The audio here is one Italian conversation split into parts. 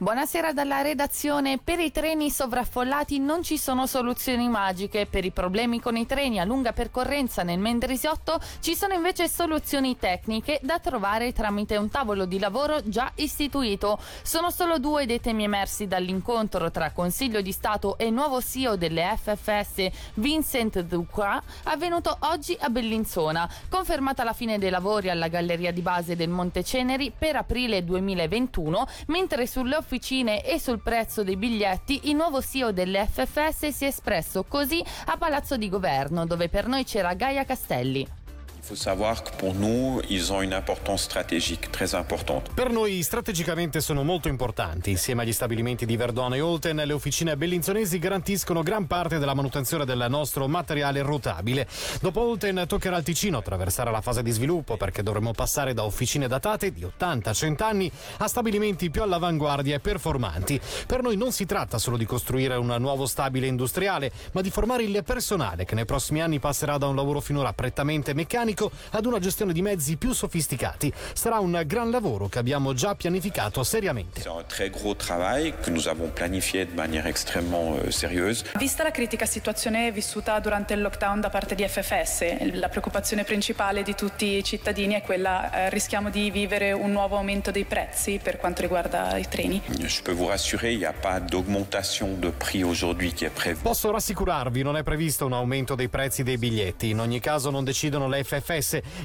Buonasera dalla redazione. Per i treni sovraffollati non ci sono soluzioni magiche. Per i problemi con i treni a lunga percorrenza nel Mendrisiotto ci sono invece soluzioni tecniche da trovare tramite un tavolo di lavoro già istituito. Sono solo due dei temi emersi dall'incontro tra Consiglio di Stato e nuovo CEO delle FFS Vincent Ducroix avvenuto oggi a Bellinzona. Confermata la fine dei lavori alla galleria di base del Monte Ceneri per aprile 2021, mentre sulle officine e sul prezzo dei biglietti, il nuovo CEO delle FFS si è espresso così a Palazzo di Governo, dove per noi c'era Gaia Castelli. Faut savoir que pour nous, ils ont une importance stratégique importante. Per noi strategicamente sono molto importanti. Insieme agli stabilimenti di Verdona e Olten, le officine bellinzonesi garantiscono gran parte della manutenzione del nostro materiale rotabile. Dopo Olten toccherà al Ticino attraversare la fase di sviluppo perché dovremo passare da officine datate di 80-100 anni a stabilimenti più all'avanguardia e performanti. Per noi non si tratta solo di costruire un nuovo stabile industriale, ma di formare il personale che nei prossimi anni passerà da un lavoro finora prettamente meccanico ad una gestione di mezzi più sofisticati. Sarà un gran lavoro che abbiamo già pianificato seriamente. C'est un très gros travail que nous avons planifié de manière extrêmement euh, sérieuse. Vista la critica situazione vissuta durante il lockdown da parte di FFS, la preoccupazione principale di tutti i cittadini è quella eh, rischiamo di vivere un nuovo aumento dei prezzi per quanto riguarda i treni. Je peux vous rassurer, il n'y a pas d'augmentation de prix aujourd'hui qui est prévue. Posso rassicurarvi, non è previsto un aumento dei prezzi dei biglietti. In ogni caso non decidono le FFS.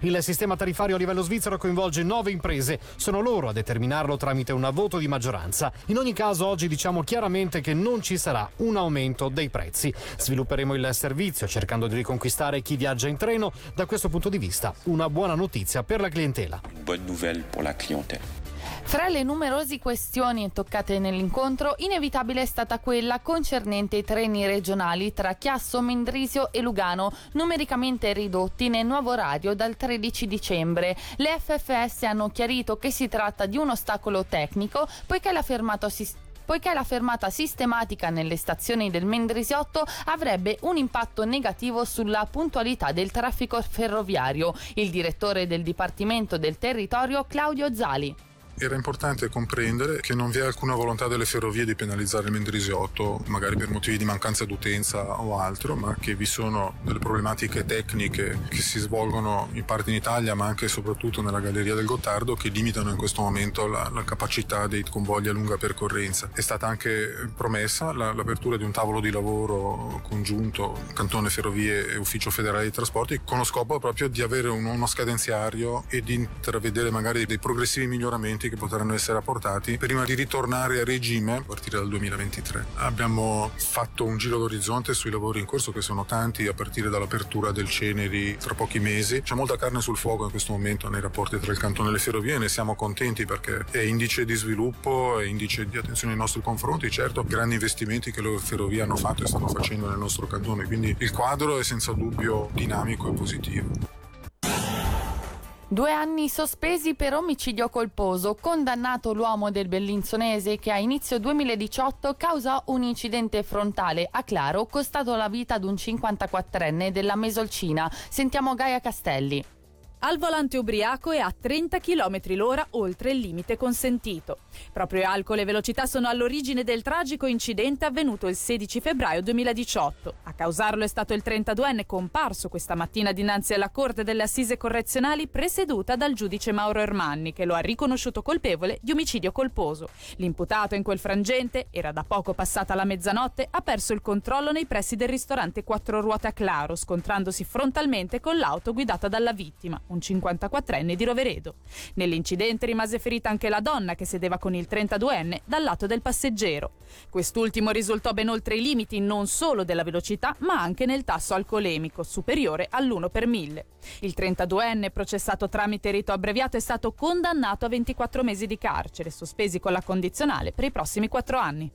Il sistema tariffario a livello svizzero coinvolge nove imprese. Sono loro a determinarlo tramite un voto di maggioranza. In ogni caso oggi diciamo chiaramente che non ci sarà un aumento dei prezzi. Svilupperemo il servizio cercando di riconquistare chi viaggia in treno. Da questo punto di vista una buona notizia per la clientela. Bonne nouvelle pour la clientèle. Fra le numerose questioni toccate nell'incontro, inevitabile è stata quella concernente i treni regionali tra Chiasso, Mendrisio e Lugano, numericamente ridotti nel nuovo orario dal 13 dicembre. Le FFS hanno chiarito che si tratta di un ostacolo tecnico, poiché la fermata si poiché la fermata sistematica nelle stazioni del Mendrisiotto avrebbe un impatto negativo sulla puntualità del traffico ferroviario. Il direttore del Dipartimento del Territorio Claudio Zali. Era importante comprendere che non vi è alcuna volontà delle ferrovie di penalizzare il Mendrisiotto, magari per motivi di mancanza d'utenza o altro, ma che vi sono delle problematiche tecniche che si svolgono in parte in Italia, ma anche e soprattutto nella Galleria del Gottardo, che limitano in questo momento la, la capacità dei convogli a lunga percorrenza. È stata anche promessa la- l'apertura di un tavolo di lavoro congiunto Cantone Ferrovie e Ufficio Federale dei Trasporti, con lo scopo proprio di avere un- uno scadenziario e di intravedere magari dei progressivi miglioramenti che potranno essere apportati prima di ritornare a regime a partire dal 2023. Abbiamo fatto un giro d'orizzonte sui lavori in corso che sono tanti a partire dall'apertura del Ceneri tra pochi mesi. C'è molta carne sul fuoco in questo momento nei rapporti tra il cantone e le ferrovie e ne siamo contenti perché è indice di sviluppo, è indice di attenzione nei nostri confronti. Certo, grandi investimenti che le ferrovie hanno fatto e stanno facendo nel nostro cantone, quindi il quadro è senza dubbio dinamico e positivo. Due anni sospesi per omicidio colposo. Condannato l'uomo del Bellinzonese che a inizio 2018 causò un incidente frontale a Claro costato la vita ad un 54enne della Mesolcina. Sentiamo Gaia Castelli. Al volante ubriaco e a 30 km l'ora oltre il limite consentito. Proprio alcol e velocità sono all'origine del tragico incidente avvenuto il 16 febbraio 2018. A causarlo è stato il 32enne comparso questa mattina dinanzi alla Corte delle Assise Correzionali presieduta dal giudice Mauro Ermanni che lo ha riconosciuto colpevole di omicidio colposo. L'imputato in quel frangente, era da poco passata la mezzanotte, ha perso il controllo nei pressi del ristorante Quattro Ruote a Claro, scontrandosi frontalmente con l'auto guidata dalla vittima, un 54enne di Roveredo. Nell'incidente rimase ferita anche la donna che sedeva con il 32enne dal lato del passeggero. Quest'ultimo risultò ben oltre i limiti non solo della velocità, ma anche nel tasso alcolemico, superiore all'1 per 1000. Il 32enne, processato tramite rito abbreviato, è stato condannato a 24 mesi di carcere, sospesi con la condizionale per i prossimi 4 anni.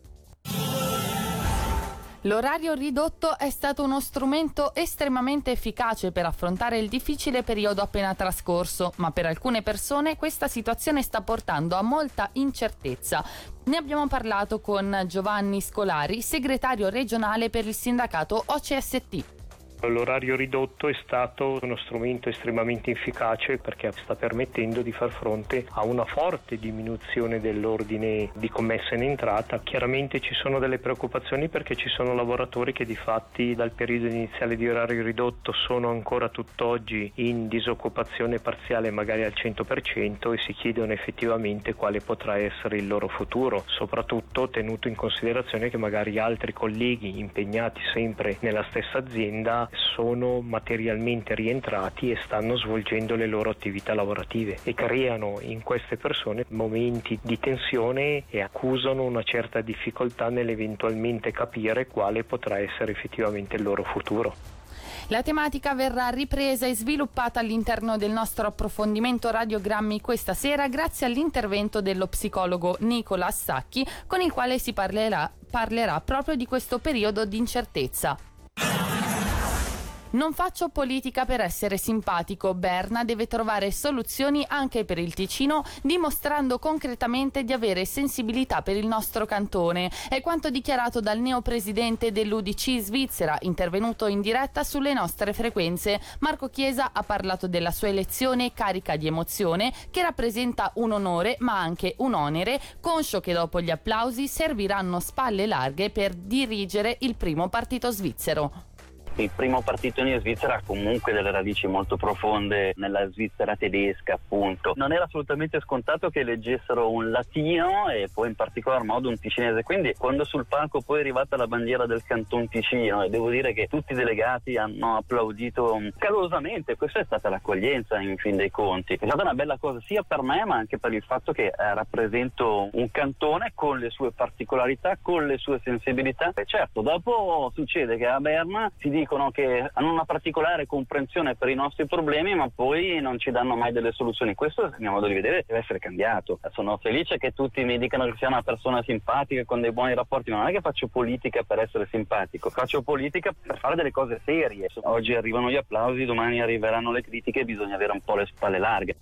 L'orario ridotto è stato uno strumento estremamente efficace per affrontare il difficile periodo appena trascorso, ma per alcune persone questa situazione sta portando a molta incertezza. Ne abbiamo parlato con Giovanni Scolari, segretario regionale per il sindacato OCST. L'orario ridotto è stato uno strumento estremamente efficace perché sta permettendo di far fronte a una forte diminuzione dell'ordine di commessa in entrata. Chiaramente ci sono delle preoccupazioni perché ci sono lavoratori che di fatti dal periodo iniziale di orario ridotto sono ancora tutt'oggi in disoccupazione parziale magari al 100% e si chiedono effettivamente quale potrà essere il loro futuro, soprattutto tenuto in considerazione che magari altri colleghi impegnati sempre nella stessa azienda sono materialmente rientrati e stanno svolgendo le loro attività lavorative e creano in queste persone momenti di tensione e accusano una certa difficoltà nell'eventualmente capire quale potrà essere effettivamente il loro futuro. La tematica verrà ripresa e sviluppata all'interno del nostro approfondimento radiogrammi questa sera grazie all'intervento dello psicologo Nicola Sacchi con il quale si parlerà, parlerà proprio di questo periodo di incertezza. Non faccio politica per essere simpatico. Berna deve trovare soluzioni anche per il Ticino, dimostrando concretamente di avere sensibilità per il nostro cantone. È quanto dichiarato dal neopresidente dell'UDC Svizzera, intervenuto in diretta sulle nostre frequenze. Marco Chiesa ha parlato della sua elezione carica di emozione, che rappresenta un onore ma anche un onere, conscio che dopo gli applausi serviranno spalle larghe per dirigere il primo partito svizzero il primo partito in Svizzera ha comunque delle radici molto profonde nella Svizzera tedesca, appunto. Non era assolutamente scontato che leggessero un latino e poi in particolar modo un ticinese. Quindi quando sul palco poi è arrivata la bandiera del Canton Ticino e devo dire che tutti i delegati hanno applaudito calorosamente, questa è stata l'accoglienza in fin dei conti. È stata una bella cosa sia per me ma anche per il fatto che eh, rappresento un cantone con le sue particolarità, con le sue sensibilità. E certo, dopo succede che a Berna si dice dicono che hanno una particolare comprensione per i nostri problemi, ma poi non ci danno mai delle soluzioni. Questo, a mio modo di vedere, deve essere cambiato. Sono felice che tutti mi dicano che sia una persona simpatica con dei buoni rapporti, ma non è che faccio politica per essere simpatico, faccio politica per fare delle cose serie. Oggi arrivano gli applausi, domani arriveranno le critiche, bisogna avere un po' le spalle larghe.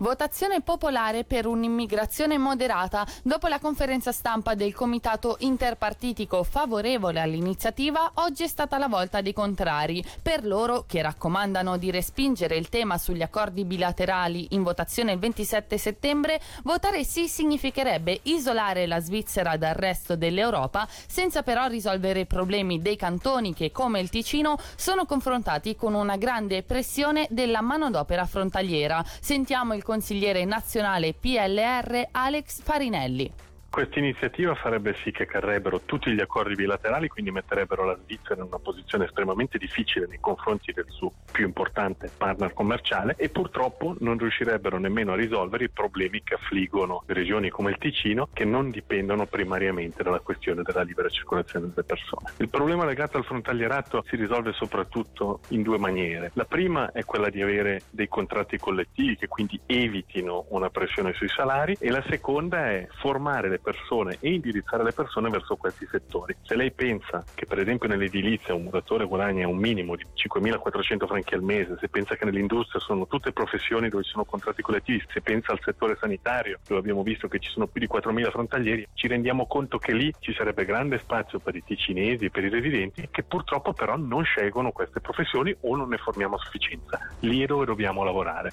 Votazione popolare per un'immigrazione moderata. Dopo la conferenza stampa del Comitato Interpartitico favorevole all'iniziativa, oggi è stata la volta dei contrari. Per loro, che raccomandano di respingere il tema sugli accordi bilaterali in votazione il 27 settembre, votare sì significherebbe isolare la Svizzera dal resto dell'Europa, senza però risolvere i problemi dei cantoni che, come il Ticino, sono confrontati con una grande pressione della manodopera frontaliera. Sentiamo il consigliere nazionale PLR Alex Farinelli. Questa iniziativa farebbe sì che carrebbero tutti gli accordi bilaterali, quindi metterebbero la Svizzera in una posizione estremamente difficile nei confronti del suo più importante partner commerciale e purtroppo non riuscirebbero nemmeno a risolvere i problemi che affliggono regioni come il Ticino che non dipendono primariamente dalla questione della libera circolazione delle persone. Il problema legato al frontalierato si risolve soprattutto in due maniere. La prima è quella di avere dei contratti collettivi che quindi evitino una pressione sui salari e la seconda è formare le persone e indirizzare le persone verso questi settori. Se lei pensa che per esempio nell'edilizia un muratore guadagna un minimo di 5.400 franchi al mese, se pensa che nell'industria sono tutte professioni dove ci sono contratti collettivi, se pensa al settore sanitario dove abbiamo visto che ci sono più di 4.000 frontalieri, ci rendiamo conto che lì ci sarebbe grande spazio per i ticinesi e per i residenti che purtroppo però non scelgono queste professioni o non ne formiamo a sufficienza. Lì è dove dobbiamo lavorare.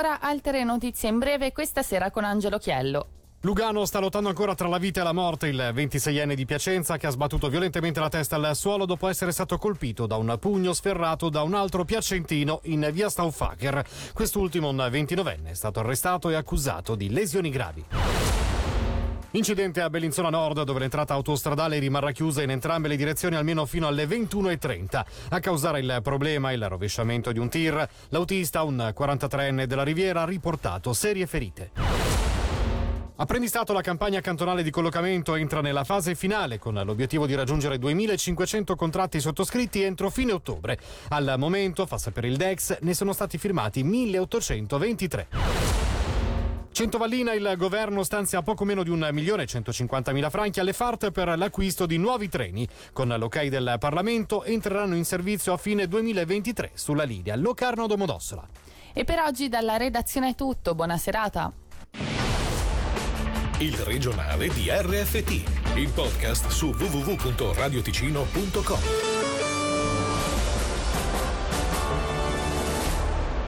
Ora altre notizie in breve questa sera con Angelo Chiello. Lugano sta lottando ancora tra la vita e la morte il 26enne di Piacenza che ha sbattuto violentemente la testa al suolo dopo essere stato colpito da un pugno sferrato da un altro piacentino in via Stauffacher. Quest'ultimo, un 29enne, è stato arrestato e accusato di lesioni gravi. Incidente a Bellinzona Nord dove l'entrata autostradale rimarrà chiusa in entrambe le direzioni almeno fino alle 21.30. A causare il problema il rovesciamento di un tir. L'autista, un 43enne della Riviera, ha riportato serie ferite. Apprendistato la campagna cantonale di collocamento entra nella fase finale con l'obiettivo di raggiungere 2.500 contratti sottoscritti entro fine ottobre. Al momento, fa sapere il DEX, ne sono stati firmati 1.823. Centovallina il governo stanzia poco meno di 1.150.000 franchi alle FART per l'acquisto di nuovi treni. Con l'ok del Parlamento entreranno in servizio a fine 2023 sulla linea Locarno-Domodossola. E per oggi dalla redazione è tutto, buona serata. il regionale di RFT, il podcast su www.radioticino.com.